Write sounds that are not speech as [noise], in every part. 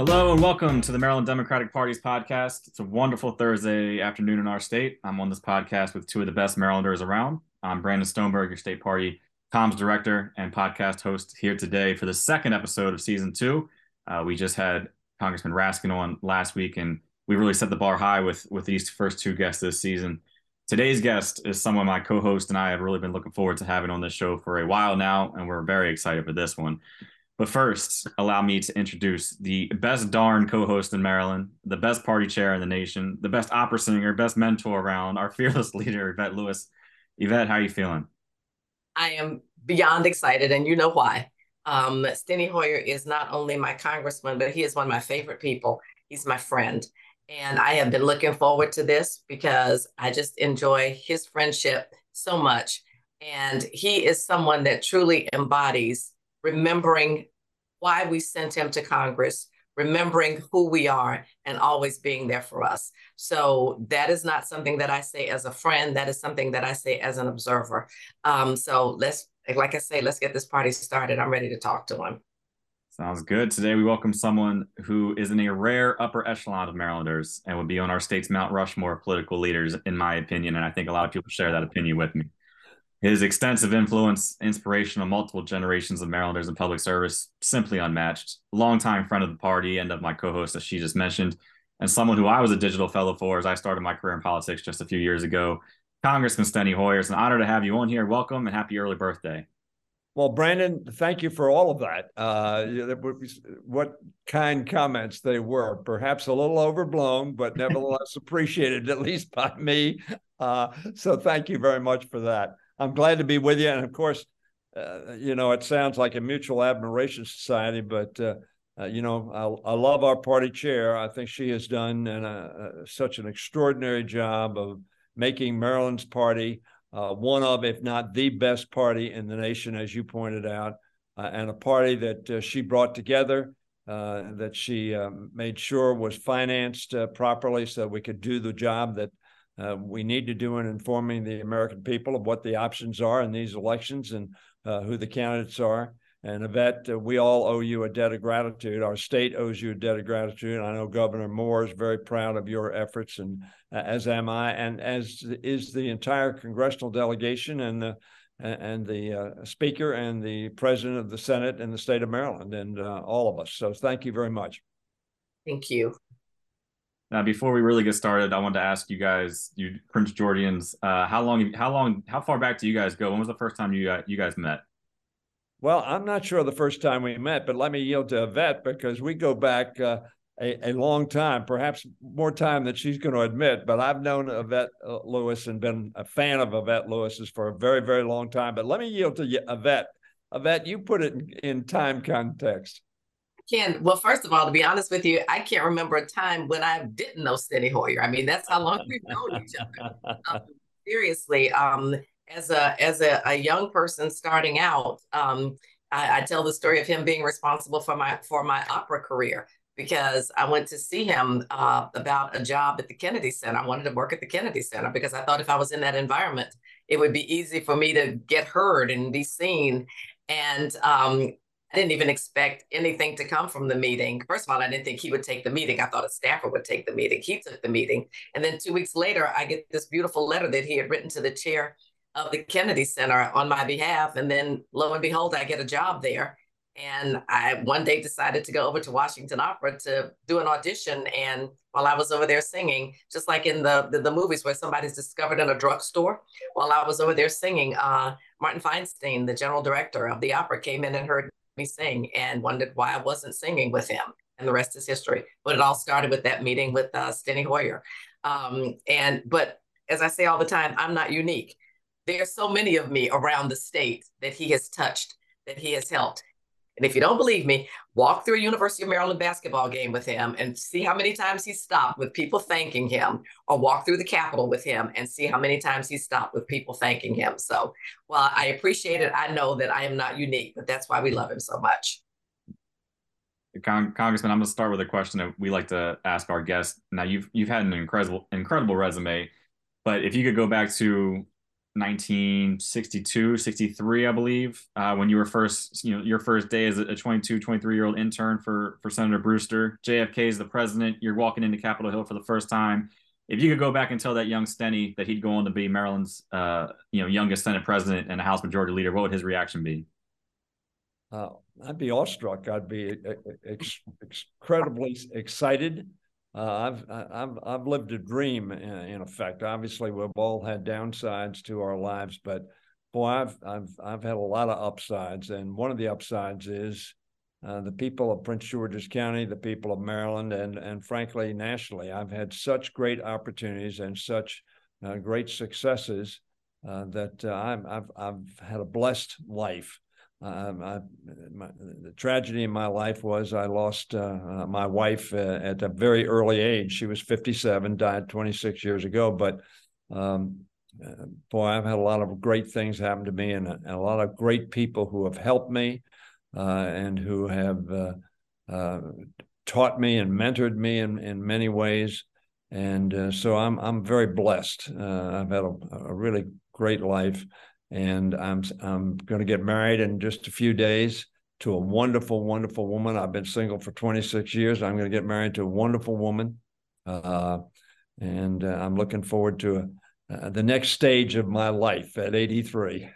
Hello and welcome to the Maryland Democratic Party's podcast. It's a wonderful Thursday afternoon in our state. I'm on this podcast with two of the best Marylanders around. I'm Brandon Stoneberg, your state party comms director and podcast host here today for the second episode of season two. Uh, we just had Congressman Raskin on last week, and we really set the bar high with with these first two guests this season. Today's guest is someone my co-host and I have really been looking forward to having on this show for a while now, and we're very excited for this one. But first, allow me to introduce the best darn co-host in Maryland, the best party chair in the nation, the best opera singer, best mentor around, our [laughs] fearless leader, Yvette Lewis. Yvette, how are you feeling? I am beyond excited, and you know why. Um, Steny Hoyer is not only my congressman, but he is one of my favorite people. He's my friend. And I have been looking forward to this because I just enjoy his friendship so much. And he is someone that truly embodies remembering why we sent him to Congress, remembering who we are, and always being there for us. So that is not something that I say as a friend. That is something that I say as an observer. Um, so let's, like I say, let's get this party started. I'm ready to talk to him. Sounds good. Today we welcome someone who is in a rare upper echelon of Marylanders and would be on our state's Mount Rushmore of political leaders, in my opinion. And I think a lot of people share that opinion with me. His extensive influence, inspiration on multiple generations of Marylanders in public service, simply unmatched. Longtime friend of the party and of my co-host, as she just mentioned, and someone who I was a digital fellow for as I started my career in politics just a few years ago. Congressman Steny Hoyer, it's an honor to have you on here. Welcome and happy early birthday. Well, Brandon, thank you for all of that. Uh, what kind comments they were, perhaps a little overblown, but [laughs] nevertheless appreciated, at least by me. Uh, so thank you very much for that. I'm glad to be with you. And of course, uh, you know, it sounds like a mutual admiration society, but, uh, uh, you know, I, I, love our party chair. I think she has done an, uh, such an extraordinary job of making Maryland's party uh, one of, if not the best party in the nation, as you pointed out, uh, and a party that she brought together. that she made sure was financed properly so we could do the job that uh, we need to do in informing the American people of what the options are in these elections and uh, who the candidates are. And Yvette, uh, we all owe you a debt of gratitude. Our state owes you a debt of gratitude. I know Governor Moore is very proud of your efforts, and uh, as am I, and as is the entire congressional delegation and the and the uh, speaker and the president of the Senate in the state of Maryland, and uh, all of us. So thank you very much. Thank you. Now, before we really get started, I wanted to ask you guys, you Prince Georgians, uh, how long, how long, how far back do you guys go? When was the first time you you guys met? Well, I'm not sure the first time we met, but let me yield to Yvette because we go back uh, a, a, long time, perhaps more time than she's going to admit. But I've known Yvette uh, Lewis and been a fan of Yvette Lewis's for a very, very long time. But let me yield to Yvette. Yvette, you put it in, in time context can well, first of all, to be honest with you, I can't remember a time when I didn't know Steny Hoyer. I mean, that's how long [laughs] we've known each other. Um, seriously, um, as a as a, a, young person starting out, um, I, I, tell the story of him being responsible for my for my opera career because I went to see him uh, about a job at the Kennedy Center. I wanted to work at the Kennedy Center because I thought if I was in that environment, it would be easy for me to get heard and be seen. And um, I didn't even expect anything to come from the meeting. First of all, I didn't think he would take the meeting. I thought a staffer would take the meeting. He took the meeting. And then two weeks later, I get this beautiful letter that he had written to the chair of the Kennedy Center on my behalf. And then lo and behold, I get a job there. And I one day decided to go over to Washington Opera to do an audition. And while I was over there singing, just like in the, the, the movies where somebody's discovered in a drugstore, while I was over there singing, uh, Martin Feinstein, the general director of the opera, came in and heard me sing and wondered why I wasn't singing with him. And the rest is history. But it all started with that meeting with uh, Steny Hoyer. Um, and but as I say all the time, I'm not unique. There are so many of me around the state that he has touched, that he has helped. And if you don't believe me, walk through a University of Maryland basketball game with him and see how many times he stopped with people thanking him, or walk through the Capitol with him and see how many times he stopped with people thanking him. So, well, I appreciate it. I know that I am not unique, but that's why we love him so much. Con- Congressman, I'm going to start with a question that we like to ask our guests. Now, you've you've had an incredible incredible resume, but if you could go back to 1962, 63, I believe, uh, when you were first, you know, your first day as a 22, 23 year old intern for, for Senator Brewster. JFK is the president. You're walking into Capitol Hill for the first time. If you could go back and tell that young Steny that he'd go on to be Maryland's, uh, you know, youngest Senate president and a House Majority Leader, what would his reaction be? Uh, I'd be awestruck. I'd be ex- incredibly excited. Uh, I've I've I've lived a dream in, in, effect. Obviously, we've all had downsides to our lives, but boy, I've I've I've had a lot of upsides, and one of the upsides is uh, the people of Prince George's County, the people of Maryland, and and frankly nationally. I've had such great opportunities and such uh, great successes uh, that uh, i have I've had a blessed life. Um, I, my, the tragedy in my life was I lost uh, uh, my wife uh, at a very early age. She was 57, died 26 years ago. But um, uh, boy, I've had a lot of great things happen to me and a, and a lot of great people who have helped me uh, and who have uh, taught me and mentored me in, in many ways. And so I'm I'm very blessed. I've had a, a really great life and I'm I'm going to get married in just a few days to a wonderful, wonderful woman. I've been single for 26 years. I'm going to get married to a wonderful woman, uh, and uh, I'm looking forward to uh, the next stage of my life at 83.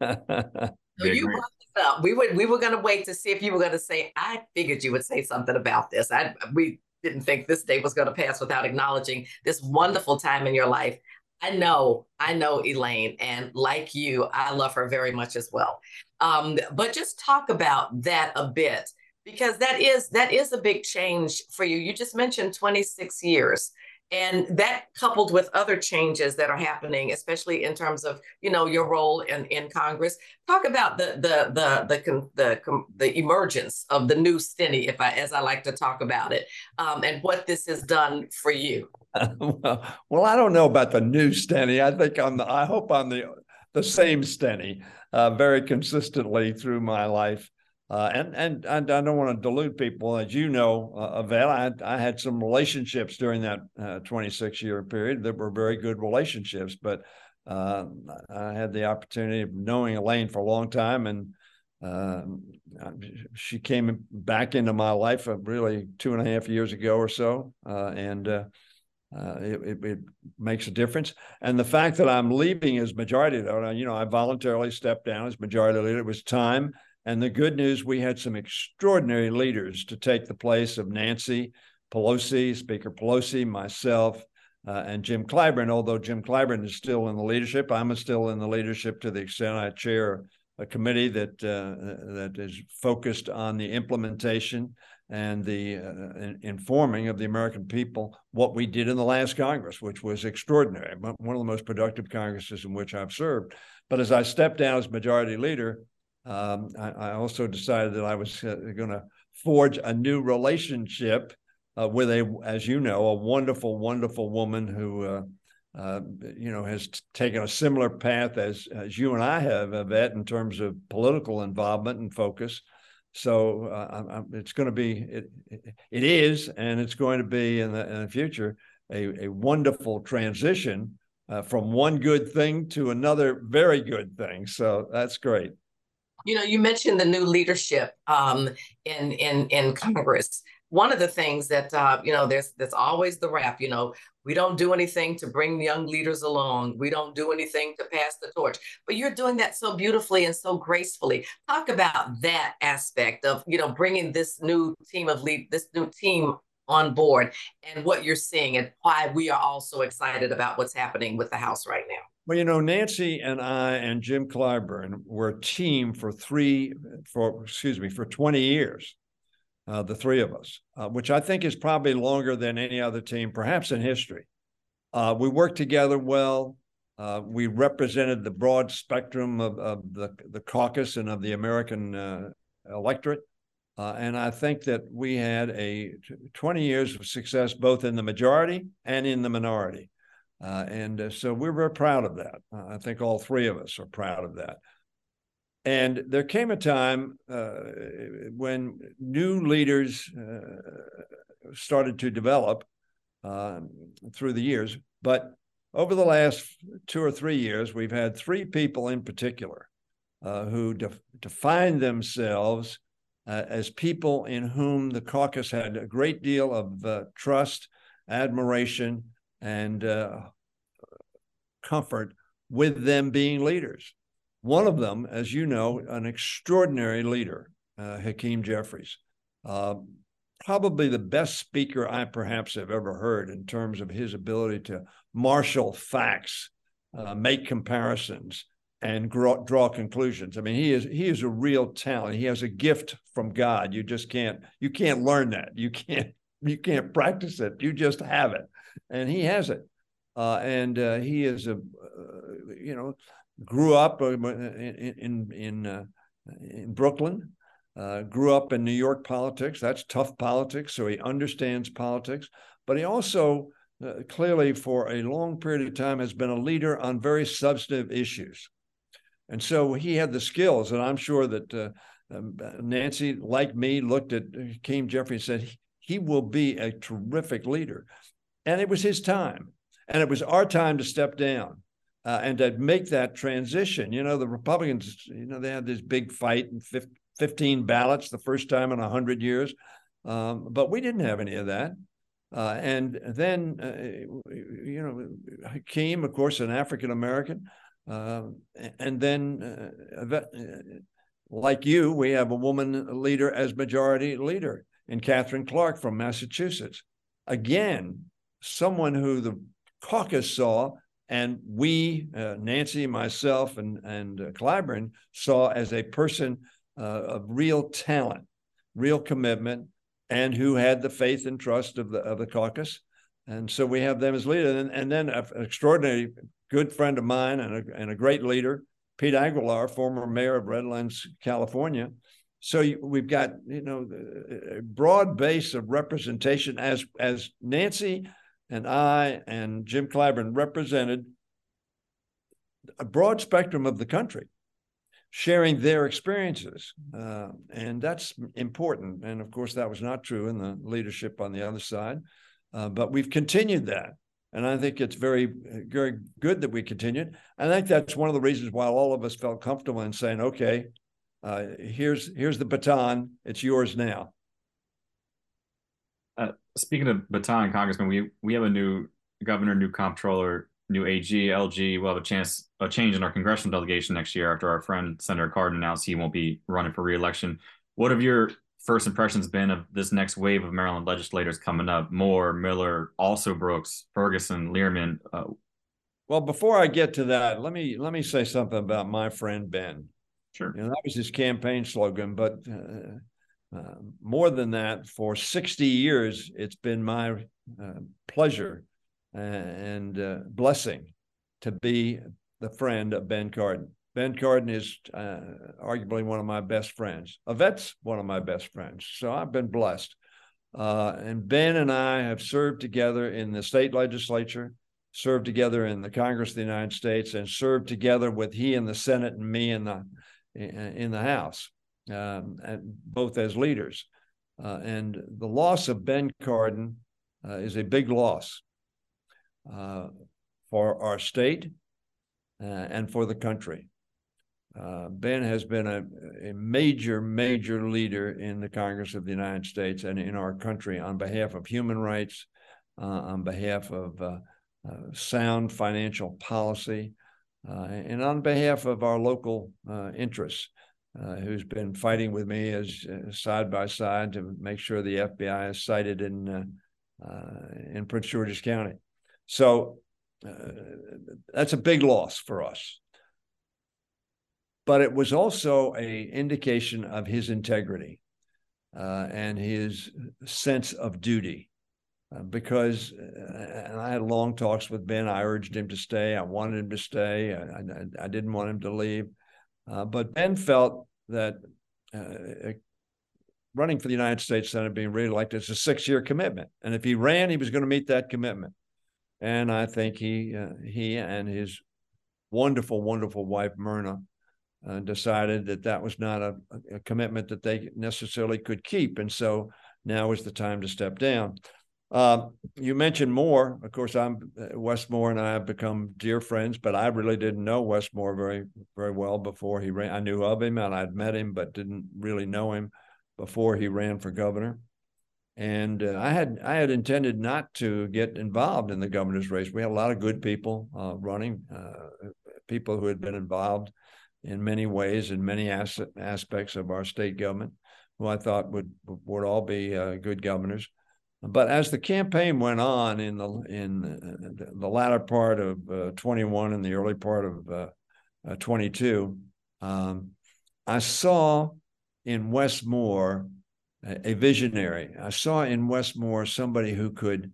so you up. We were we were going to wait to see if you were going to say. I figured you would say something about this. I we didn't think this day was going to pass without acknowledging this wonderful time in your life. I know, I know Elaine, and like you, I love her very much as well. Um, but just talk about that a bit because that is that is a big change for you. You just mentioned 26 years. And that coupled with other changes that are happening, especially in terms of you know your role in, in Congress, talk about the the the the the, the emergence of the new Steny, if I as I like to talk about it, um, and what this has done for you. [laughs] well, I don't know about the new Steny. I think I'm. The, I hope I'm the the same Steny, uh, very consistently through my life. Uh, and, and and I don't want to dilute people, as you know, uh, Yvette. I had, I had some relationships during that uh, 26 year period that were very good relationships, but uh, I had the opportunity of knowing Elaine for a long time, and uh, she came back into my life uh, really two and a half years ago or so, and it, it, it, makes a difference. And the fact that I'm leaving as majority leader, you know, I voluntarily stepped down as majority leader. It was time and the good news, we had some extraordinary leaders to take the place of Nancy Pelosi, Speaker Pelosi, myself, uh, and Jim Clyburn. Although Jim Clyburn is still in the leadership, I'm still in the leadership to the extent I chair a committee that uh, that is focused on the implementation and the uh, informing of the American people what we did in the last Congress, which was extraordinary, one of the most productive Congresses in which I've served. But as I stepped down as majority leader, um, I, I, also decided that I was uh, going to forge a new relationship uh, with a, as you know, a wonderful, wonderful woman who, uh, uh you know, has taken a similar path as as you and I have, Yvette, in terms of political involvement and focus. So uh, it's going to be, it, it is, and it's going to be in the, in the future a, a wonderful transition uh, from one good thing to another very good thing. So that's great. You know, you mentioned the new leadership um, in in in Congress. One of the things that uh, you know, there's there's always the rap. You know, we don't do anything to bring young leaders along. We don't do anything to pass the torch. But you're doing that so beautifully and so gracefully. Talk about that aspect of you know bringing this new team of lead, this new team on board, and what you're seeing, and why we are all so excited about what's happening with the House right now. Well, you know, Nancy and I and Jim Clyburn were a team for three, for excuse me, for 20 years, uh, the three of us, uh, which I think is probably longer than any other team, perhaps in history. Uh, we worked together well. Uh, we represented the broad spectrum of, of, the, the caucus and of the American uh, electorate. Uh, and I think that we had a 20 years of success both in the majority and in the minority. And so we're very proud of that. I think all three of us are proud of that. And there came a time uh, when new leaders uh, started to develop um, through the years, but over the last two or three years, we've had three people in particular uh, who def- define themselves uh, as people in whom the caucus had a great deal of uh, trust, admiration, and uh, comfort with them being leaders. One of them, as you know, an extraordinary leader, uh, Hakeem Jeffries. Uh, probably the best speaker I perhaps have ever heard in terms of his ability to marshal facts, uh, make comparisons, and draw, draw conclusions. I mean, he is he is a real talent. He has a gift from God. You just can't you can't learn that. You can't you can't practice it. You just have it, and he has it. Uh, and uh, he is a uh, you know grew up uh, in in in, uh, in Brooklyn. Uh, grew up in New York politics. That's tough politics, so he understands politics. But he also clearly, for a long period of time, has been a leader on very substantive issues. And so he had the skills, and I'm sure that uh, um, Nancy, like me, looked at Hakeem Jeffrey and said, he will be a terrific leader. And it was his time. And it was our time to step down uh, and to make that transition. You know, the Republicans, you know, they had this big fight and 15 ballots the first time in 100 years. Um, but we didn't have any of that. Uh, and then, uh, you know, Hakeem, of course, an African American, uh, and then, uh, uh, like you, we have a woman leader as majority leader in Katherine Clark from Massachusetts. Again, someone who the caucus saw and we, uh, Nancy, myself, and and uh, Clyburn saw as a person uh, of real talent, real commitment, and who had the faith and trust of the of the caucus. And so we have them as leader. and, and then an extraordinary good friend of mine and a, and a great leader, Pete Aguilar, former mayor of Redlands, California. So we've got you know a broad base of representation as as Nancy and I and Jim Clyburn represented a broad spectrum of the country, sharing their experiences, uh, and that's important. And of course, that was not true in the leadership on the other side, uh, but we've continued that. And I think it's very, very good that we continued. I think that's one of the reasons why all of us felt comfortable in saying, okay, uh, here's here's the baton. It's yours now. Speaking of baton, Congressman, we we have a new governor, new comptroller, new AG, LG. We'll have a chance a change in our congressional delegation next year after our friend Senator Cardin announced he won't be running for reelection. What have your first impressions been of this next wave of Maryland legislators coming up? Moore, Miller, also Brooks, Ferguson, Lierman. Uh, well, before I get to that, let me let me say something about my friend Ben. Sure. You know, that was his campaign slogan, but uh, uh, more than that, for 60 years, it's been my uh, pleasure and uh, blessing to be the friend of Ben Cardin. Ben Cardin is uh, arguably one of my best friends. Yvette's one of my best friends. So I've been blessed. Uh, and Ben and I have served together in the state legislature, served together in the Congress of the United States, and served together with he in the Senate and me in the in the House, um, both as leaders. Uh, and the loss of Ben Cardin uh, is a big loss uh, for our state uh, and for the country. Uh, ben has been a, a, major, major leader in the Congress of the United States and in our country on behalf of human rights, uh, on behalf of sound financial policy, and on behalf of our local interests. Who's been fighting with me as side by side to make sure the FBI is sited in in Prince George's County. So that's a big loss for us but it was also a indication of his integrity uh, and his sense of duty. Uh, because uh, and I had long talks with Ben. I urged him to stay. I wanted him to stay. I, I, I didn't want him to leave. Uh, but Ben felt that uh, running for the United States Senate, being reelected, is a six-year commitment, and if he ran, he was going to meet that commitment. And I think he uh, he and his wonderful, wonderful wife Myrna uh, decided that that was not a, a, commitment that they necessarily could keep. And so now is the time to step down. Uh, you mentioned Moore. Of course, I'm Wes Moore and I have become dear friends, but I really didn't know Wes Moore very, very well before he ran. I knew of him and I'd met him, but didn't really know him before he ran for governor. And uh, I had I had intended not to get involved in the governor's race. We had a lot of good people uh, running, uh, people who had been involved in many ways in many as- aspects of our state government, who I thought would would all be uh, good governors. But as the campaign went on in the in uh, the latter part of uh, 21 and the early part of uh, uh 22, um, I saw in Wes Moore a, a, visionary. I saw in Wes Moore somebody who could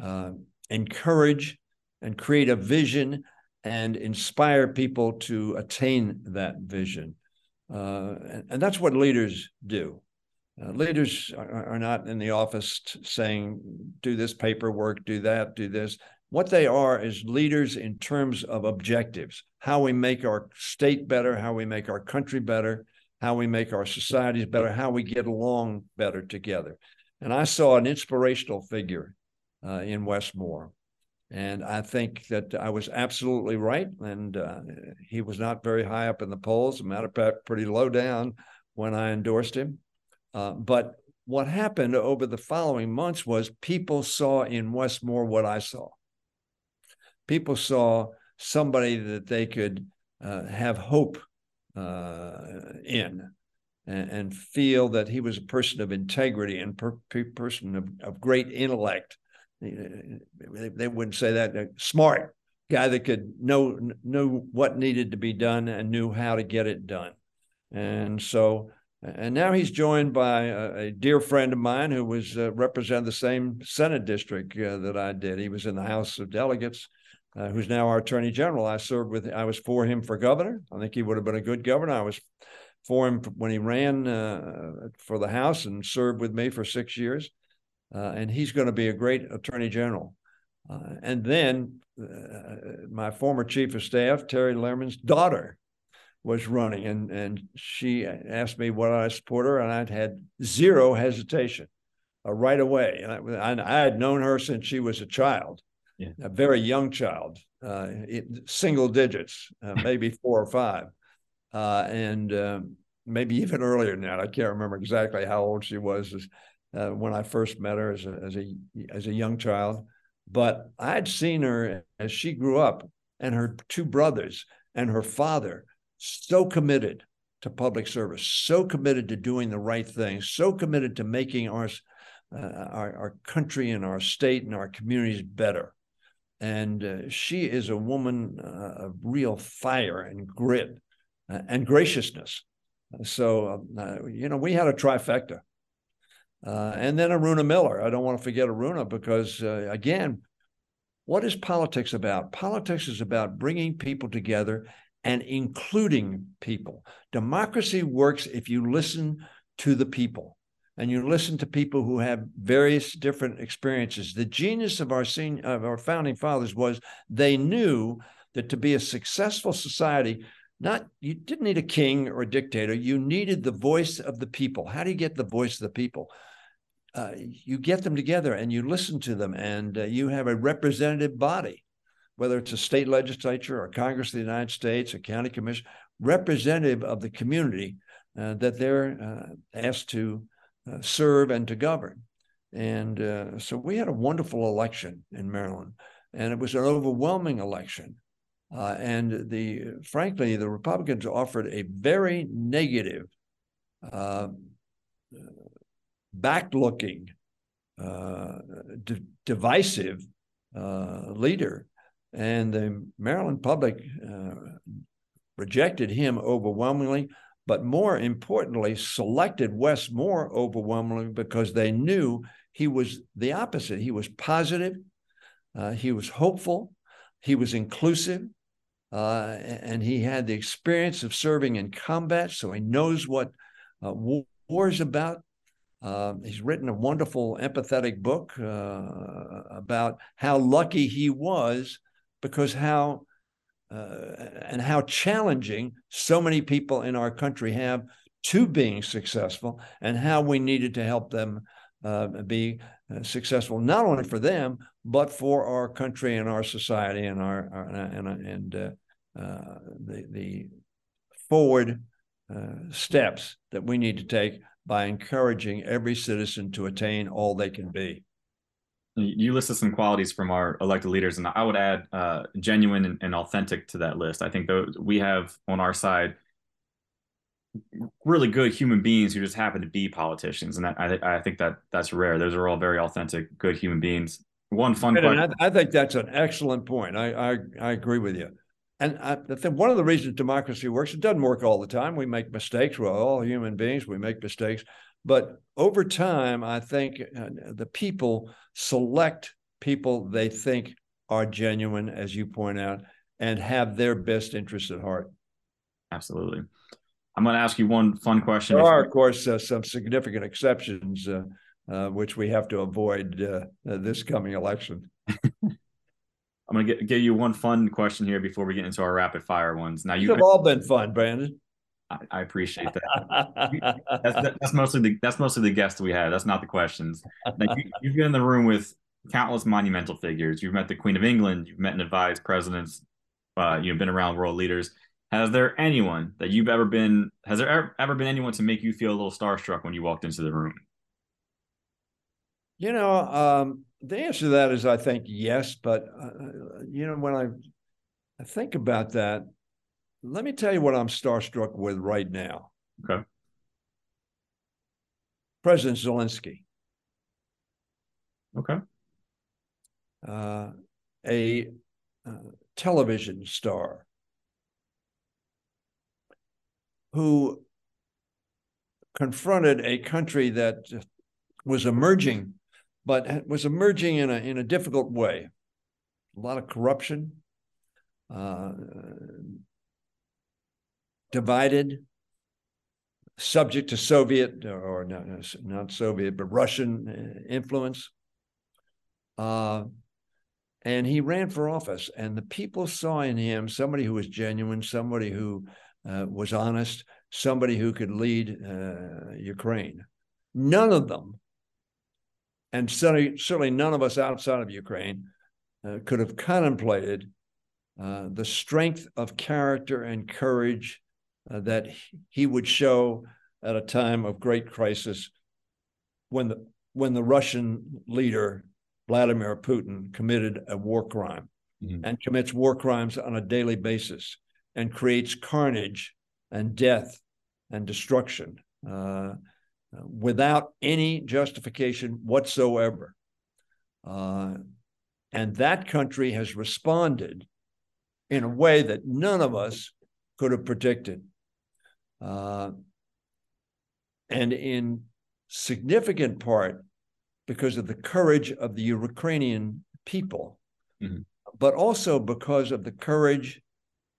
uh, encourage and create a vision and inspire people to attain that vision. Uh, and, and that's what leaders do. Uh, leaders are, are, not in the office saying, do this paperwork, do that, do this. What they are is leaders in terms of objectives, how we make our state better, how we make our country better, how we make our societies better, how we get along better together. And I saw an inspirational figure uh, in Wes Moore. And I think that I was absolutely right. And uh, he was not very high up in the polls. Matter of fact, pretty low down when I endorsed him. Uh, but what happened over the following months was people saw in Wes Moore what I saw. People saw somebody that they could uh, have hope uh, in and, and, feel that he was a person of integrity and per, per person of, of, great intellect. They, wouldn't say that smart guy that could know know what needed to be done and knew how to get it done. And so and now he's joined by a, a dear friend of mine who was uh, represented the same Senate district uh, that I did. He was in the House of Delegates, uh, who's now our Attorney General. I served with, I was for him for governor. I think he would have been a good governor. I was for him when he ran uh, for the House and served with me for six years. Uh, and he's going to be a great Attorney General. Uh, and then my former Chief of Staff, Terry Lierman's daughter, was running, and and she asked me what I support her, and I'd had zero hesitation, uh, right away. And I, I, had known her since she was a child, yeah. a very young child, uh, it, single digits, uh, [laughs] maybe four or five, uh, and um, maybe even earlier than that. I can't remember exactly how old she was as, uh, when I first met her as a, as a as a young child, but I'd seen her as she grew up, and her two brothers and her father so committed to public service, so committed to doing the right thing, so committed to making our, uh, our, our, country and our state and our communities better. And uh, she is a woman uh, of real fire and grit uh, and graciousness. So, uh, you know, we had a trifecta. Uh, and then Aruna Miller. I don't want to forget Aruna because, again, what is politics about? Politics is about bringing people together and including people. Democracy works if you listen to the people and you listen to people who have various different experiences. The genius of our senior, of our founding fathers was they knew that to be a successful society, not you didn't need a king or a dictator. You needed the voice of the people. How do you get the voice of the people? Uh, you get them together and you listen to them, and uh, you have a representative body whether it's a state legislature or Congress of the United States, a county commission, representative of the community uh, that they're uh, asked to uh, serve and to govern. And uh, so we had a wonderful election in Maryland, and it was an overwhelming election. Uh, and the frankly, the Republicans offered a very negative, uh, back-looking, divisive leader and the Maryland public uh, rejected him overwhelmingly, but more importantly, selected Wes Moore overwhelmingly because they knew he was the opposite. He was positive, uh, he was hopeful, he was inclusive, uh, and he had the experience of serving in combat, so he knows what uh, war is about. Uh, he's written a wonderful, empathetic book uh, about how lucky he was because how uh, and how challenging so many people in our country have to being successful and how we needed to help them uh, be uh, successful, not only for them but for our country and our society and our, our and and uh, uh, the the forward uh, steps that we need to take by encouraging every citizen to attain all they can be. You listed some qualities from our elected leaders, and I would add uh, genuine and, and, authentic to that list. I think those we have on our side really good human beings who just happen to be politicians, and I, I think that that's rare. Those are all very authentic, good human beings. One fun question. I, I, think that's an excellent point. I I, I agree with you. And I think one of the reasons democracy works, it doesn't work all the time. We make mistakes. We're all human beings. We make mistakes. But over time, I think uh, the people select people they think are genuine, as you point out, and have their best interests at heart. Absolutely. I'm going to ask you one fun question. There are, of course, uh, some significant exceptions, uh, uh, which we have to avoid uh, this coming election. [laughs] I'm going to give you one fun question here before we get into our rapid fire ones. Now, you have all been fun, Brandon. I, I appreciate that. [laughs] that's, that's, mostly the that's mostly the guests we have. That's not the questions. Now, you, you've been in the room with countless monumental figures. You've met the Queen of England. You've met and advised presidents. Uh, you've been around world leaders. Has there anyone that you've ever been? Has there ever, ever been anyone to make you feel a little starstruck when you walked into the room? You know, um, the answer to that is, I think yes. But uh, you know, when I I think about that, let me tell you what I'm starstruck with right now. Okay. President Zelensky. Okay. Uh, a uh, television star who confronted a country that was emerging, but was emerging in a in a difficult way. A lot of corruption, uh, divided, subject to Soviet or not, not Soviet, but Russian uh, influence. Uh, and he ran for office, and the people saw in him somebody who was genuine, somebody who uh, was honest, somebody who could lead uh, Ukraine. None of them, and certainly, certainly none of us outside of Ukraine, uh, could have contemplated uh, the strength of character and courage uh, that he would show at a time of great crisis when the when the Russian leader Vladimir Putin committed a war crime mm-hmm. and commits war crimes on a daily basis and creates carnage and death and destruction uh, without any justification whatsoever. Uh, and that country has responded in a way that none of us could have predicted. Uh, and in significant part because of the courage of the Ukrainian people, mm-hmm. but also because of the courage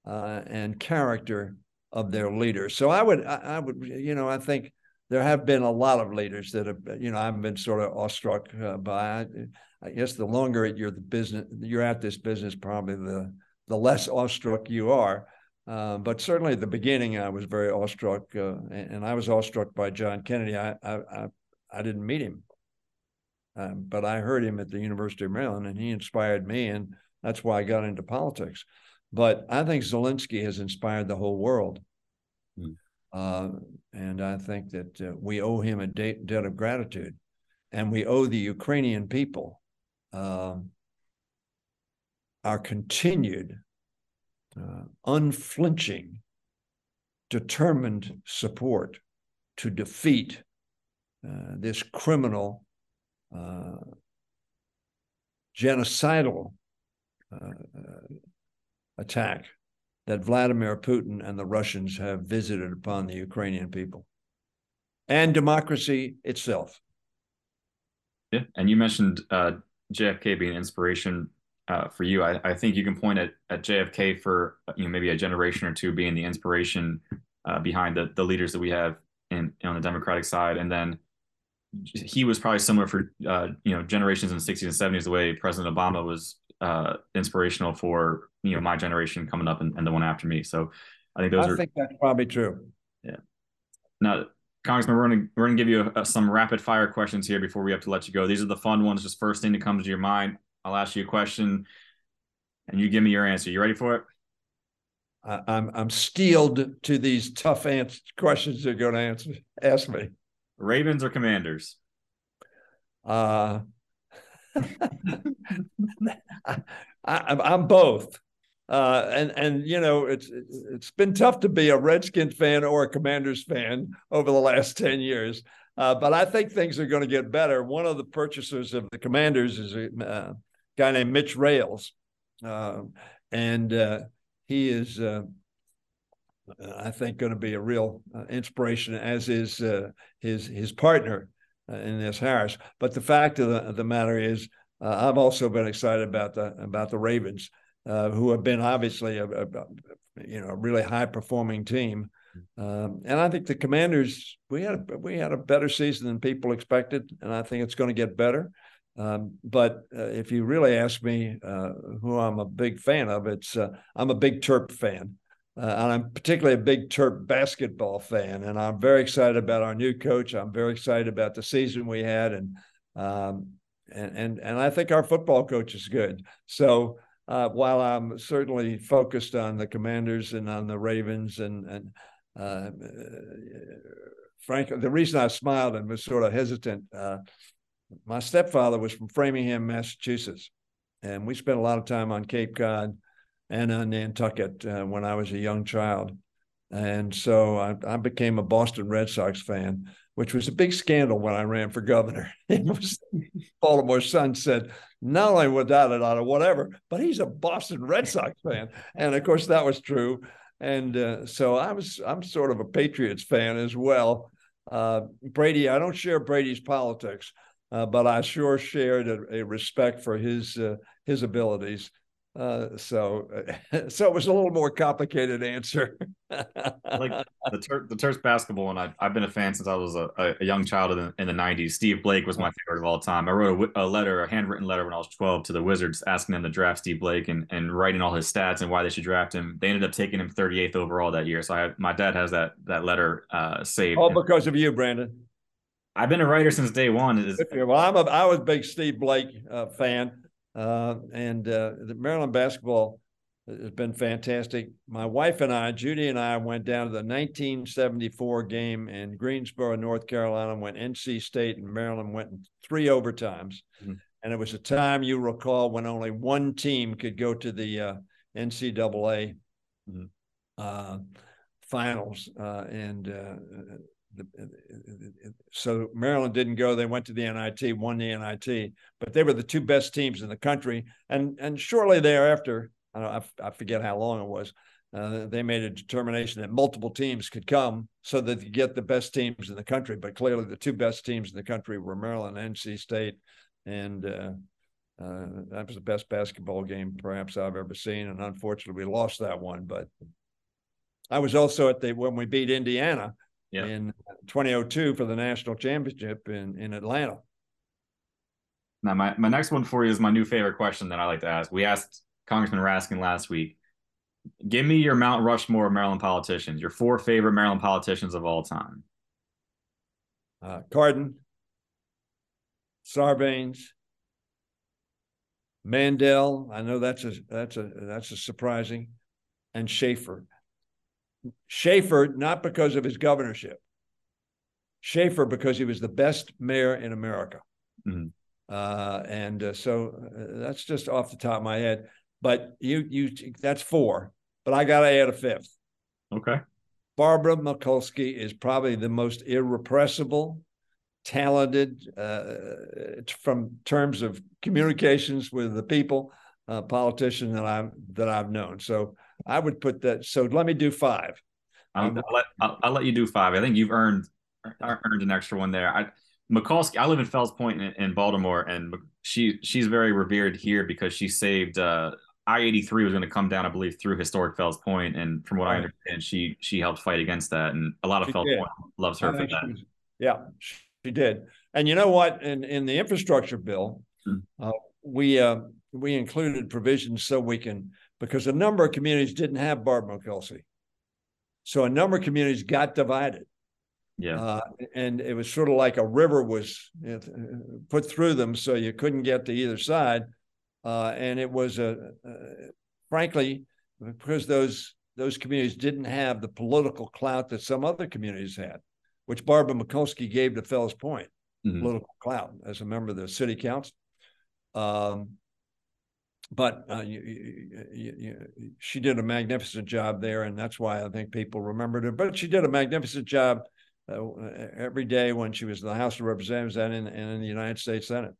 uh, and character of their leaders. So I would, I, I, would, you know, I think there have been a lot of leaders that have, you know, I've been sort of awestruck uh, by. I guess the longer you're the business, you're at this business, probably the the less awestruck you are. Uh, but certainly at the beginning, I was very awestruck, uh, and, and, I was awestruck by John Kennedy. I I I, I didn't meet him, um, but I heard him at the University of Maryland, and he inspired me, and that's why I got into politics. But I think Zelensky has inspired the whole world, mm. uh, and I think that uh, we owe him a de- debt of gratitude, and we owe the Ukrainian people um, our continued uh, unflinching, determined support to defeat uh, this criminal, uh, genocidal uh, attack that Vladimir Putin and the Russians have visited upon the Ukrainian people and democracy itself. Yeah, and you mentioned uh, JFK being inspiration uh, for you. I, I, think you can point at, at JFK for you know maybe a generation or two being the inspiration uh, behind the the leaders that we have in on the Democratic side, and then he was probably similar for uh, you know generations in the 60s and 70s the way President Obama was uh, inspirational for you know my generation coming up and, and, the one after me. So I think those I are. I think that's probably true. Yeah. Now Congressman, we're going to we're to give you a, some rapid fire questions here before we have to let you go. These are the fun ones. Just first thing that comes to your mind. I'll ask you a question, and you give me your answer. You ready for it? I'm I'm steeled to these tough answer, questions you're going to answer. Ask me. Ravens or Commanders? Uh, [laughs] I, am both. Uh, and and you know it's it's been tough to be a Redskins fan or a Commanders fan over the last [laughs] ten years, uh, but I think things are going to get better. One of the purchasers of the Commanders is a uh, guy named Mitch Rales, um, and uh, he is, uh, I think, going to be a real uh, inspiration, as is his his partner in this Harris. But the fact of the, of the matter is, I've also been excited about the about the Ravens uh, who have been obviously a, a, you know a really high performing team. Um, and I think the Commanders we had a, we had a better season than people expected, and I think it's going to get better. Um, but uh, if you really ask me uh, who I'm a big fan of, it's uh, I'm a big Terp fan. Uh, and I'm particularly a big Terp basketball fan, and I'm very excited about our new coach. I'm very excited about the season we had, and um, and and and I think our football coach is good. So uh, while I'm certainly focused on the Commanders and on the Ravens, and and uh, frankly, the reason I smiled and was sort of hesitant, my stepfather was from Framingham, Massachusetts, and we spent a lot of time on Cape Cod and on Nantucket uh, when I was a young child, and so I, I became a Boston Red Sox fan which was a big scandal when I ran for governor. [laughs] It was Baltimore Sun said, not only it out of whatever, but he's a Boston Red Sox fan. And of course, that was true. And uh, so I was, I'm sort of a Patriots fan as well. Uh, Brady, I don't share Brady's politics, uh, but I sure shared a, a respect for his uh, his abilities. Uh, so, [laughs] so it was a little more complicated answer. like [laughs] the Ter- the Terps basketball, and I, I've been a fan since I was a, a young child in the, in the '90s. Steve Blake was my favorite of all time. I wrote a, a, letter, a handwritten letter when I was 12 to the Wizards, asking them to draft Steve Blake and, and writing all his stats and why they should draft him. They ended up taking him 38th overall that year. So I, my dad has that that letter uh, saved. All because of you, Brandon. I've been a writer since day one. Is, well, I'm a I was a big Steve Blake uh, fan. Uh, and uh, the Maryland basketball has been fantastic. My wife and I, Judy and I, went down to the 1974 game in Greensboro, North Carolina, when NC State and Maryland went in three overtimes. Mm-hmm. And it was a time you recall when only one team could go to the uh, NCAA mm-hmm. Uh, finals. Uh, and uh, so Maryland didn't go. They went to the NIT, won the NIT, but they were the two best teams in the country. And and shortly thereafter, I, I forget how long it was, uh, they made a determination that multiple teams could come so that you get the best teams in the country. But clearly, the two best teams in the country were Maryland, NC State, and uh, uh, that was the best basketball game perhaps I've ever seen. And unfortunately, we lost that one. But I was also at the when we beat Indiana yeah. in 2002 for the national championship in, in Atlanta. Now, my, my next one for you is my new favorite question that I like to ask. We asked Congressman Raskin last week. Give me your Mount Rushmore of Maryland politicians, your four favorite Maryland politicians of all time. Uh, Cardin, Sarbanes, Mandel. I know that's a that's a that's a surprising, and Schaefer. Schaefer, not because of his governorship, Schaefer because he was the best mayor in America. Mm-hmm. Uh, and uh, so uh, that's just off the top of my head. But you, you, that's four. But I got to add a fifth. Okay. Barbara Mikulski is probably the most irrepressible, talented, uh, from terms of communications with the people, uh, politician that I'm that I've known. So I would put that. So let me do five. I'll, um, I'll let I'll, I'll, let you do five. I think you've earned earned an extra one there. I Mikulski. I live in Fells Point in, in Baltimore, and she she's very revered here because she saved. Uh, I eighty three was going to come down, I believe, through historic Fells Point, and from what right. I understand, she she helped fight against that, and a lot of she Fells did. Point loves her for that. Was, yeah, she did. And you know what? In in the infrastructure bill, hmm. uh, we uh, we included provisions so we can because a number of communities didn't have Barb Mikulski. So a number of communities got divided. Yeah. Uh, and it was sort of like a river was put through them, so you couldn't get to either side. Uh, and it was a, frankly, because those those communities didn't have the political clout that some other communities had, which Barbara Mikulski gave to Fells Point, mm-hmm. political clout as a member of the city council. Um, but uh, you, you, you, she did a magnificent job there, and that's why I think people remembered her. But she did a magnificent job uh, every day when she was in the House of Representatives and in, and in the United States Senate.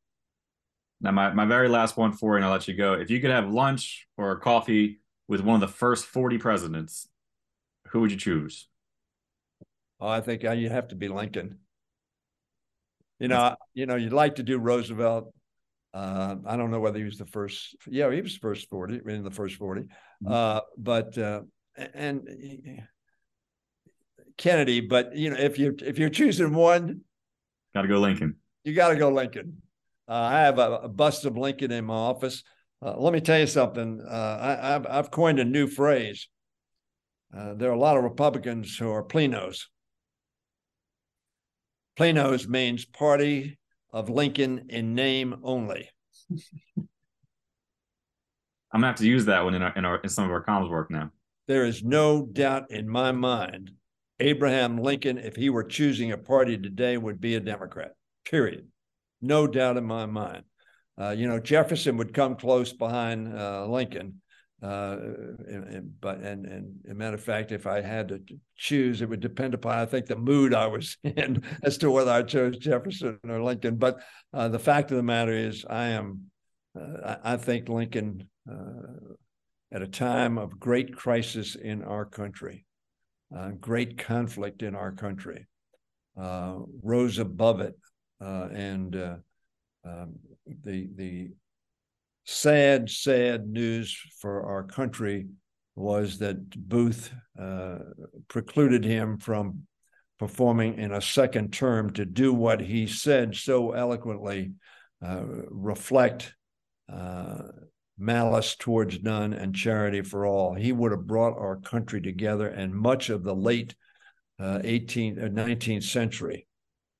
Now, my, my very last one for you, and I'll let you go. If you could have lunch or coffee with one of the first 40 presidents, who would you choose? Oh, I think uh, you have to be Lincoln. You know, you know, you'd like to do Roosevelt. Uh, I don't know whether he was the first. Yeah, he was first 40 in the first 40. Mm-hmm. Uh, but uh, and Kennedy. But you know, if you if you're choosing one, got to go Lincoln. You got to go Lincoln. Uh, I have a, a, bust of Lincoln in my office. Uh, let me tell you something. Uh, I, have I've coined a new phrase. Uh, there are a lot of Republicans who are plenos. Plenos means Party of Lincoln in name only. I'm gonna have to use that one in our, in our in some of our comms work now. There is no doubt in my mind, Abraham Lincoln, if he were choosing a party today, would be a Democrat. Period no doubt in my mind. Uh, you know, Jefferson would come close behind uh, Lincoln. Uh, and, but and, and a matter of fact, if I had to choose, it would depend upon I think the mood I was [laughs] in as to whether I chose Jefferson or Lincoln. But uh, the fact of the matter is, I am uh, I, I, think Lincoln uh, at a time of great crisis in our country, great conflict in our country, rose above it uh, and uh, um, the the sad, sad news for our country was that Booth uh, precluded him from performing in a second term to do what he said so eloquently uh, reflect uh, malice towards none and charity for all. He would have brought our country together, and much of the late uh, 18th, 19th century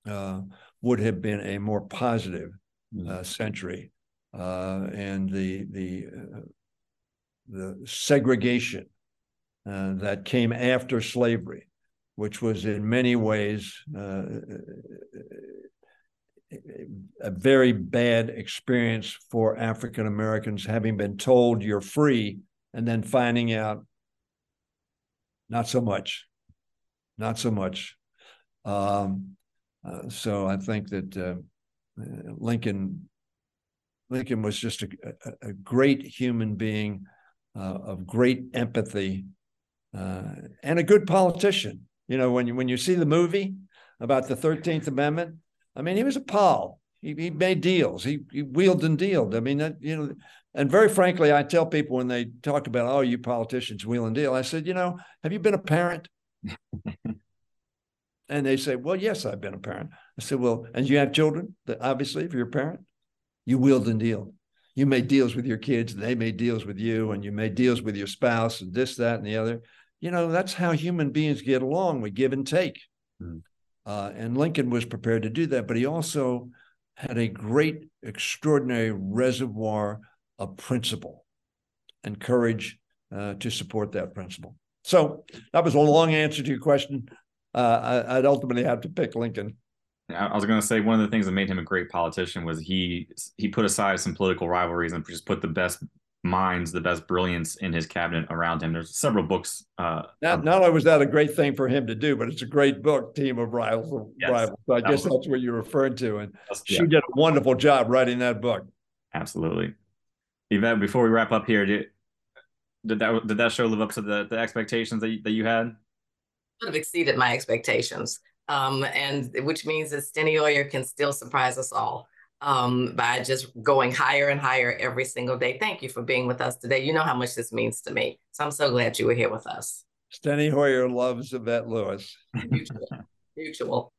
uh, would have been a more positive mm. uh, century, uh, and the the uh, the segregation uh, that came after slavery, which was in many ways uh, a very bad experience for African Americans, having been told you're free and then finding out not so much, not so much. Um, uh, so I think that uh, Lincoln Lincoln was just a, a, great human being uh, of great empathy uh, and a good politician. You know, when you when you see the movie about the Thirteenth Amendment, I mean, he was a pal. He, he made deals. He, he wheeled and dealed. I mean, that, you know, and very frankly, I tell people when they talk about, oh, you politicians wheel and deal, I said, you know, have you been a parent? [laughs] And they say, Well, yes, I've been a parent. I said, Well, and you have children, obviously, if you're a parent, you wheeled and dealed. You made deals with your kids, and they made deals with you, and you made deals with your spouse, and this, that, and the other. You know, that's how human beings get along. We give and take. Mm. Uh, and Lincoln was prepared to do that, but he also had a great, extraordinary reservoir of principle and courage uh, to support that principle. So that was a long answer to your question uh, I, would ultimately have to pick Lincoln. I was going to say one of the things that made him a great politician was he he put aside some political rivalries and just put the best minds, the best brilliance in his cabinet around him. There's several books. Uh, not, not only was that a great thing for him to do, but it's a great book, Team of Rivals. Yes, rivals. So I that guess was, that's what you're referring to. And she did a wonderful job writing that book. Absolutely. Yvette, before we wrap up here, did, did that did that show live up to the, the expectations that you, that you had? have exceeded my expectations. Um, and which means that Steny Hoyer can still surprise us all um, by just going higher and higher every single day. Thank you for being with us today. You know how much this means to me. So I'm so glad you were here with us. Steny Hoyer loves Yvette Lewis. Mutual. [laughs] Mutual.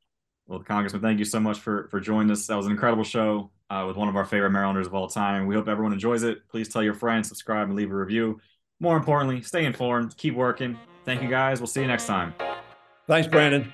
Well, Congressman, thank you so much for for joining us. That was an incredible show uh, with one of our favorite Marylanders of all time. We hope everyone enjoys it. Please tell your friends, subscribe, and leave a review. More importantly, stay informed, keep working. Thank you guys. We'll see you next time. Thanks, Brandon.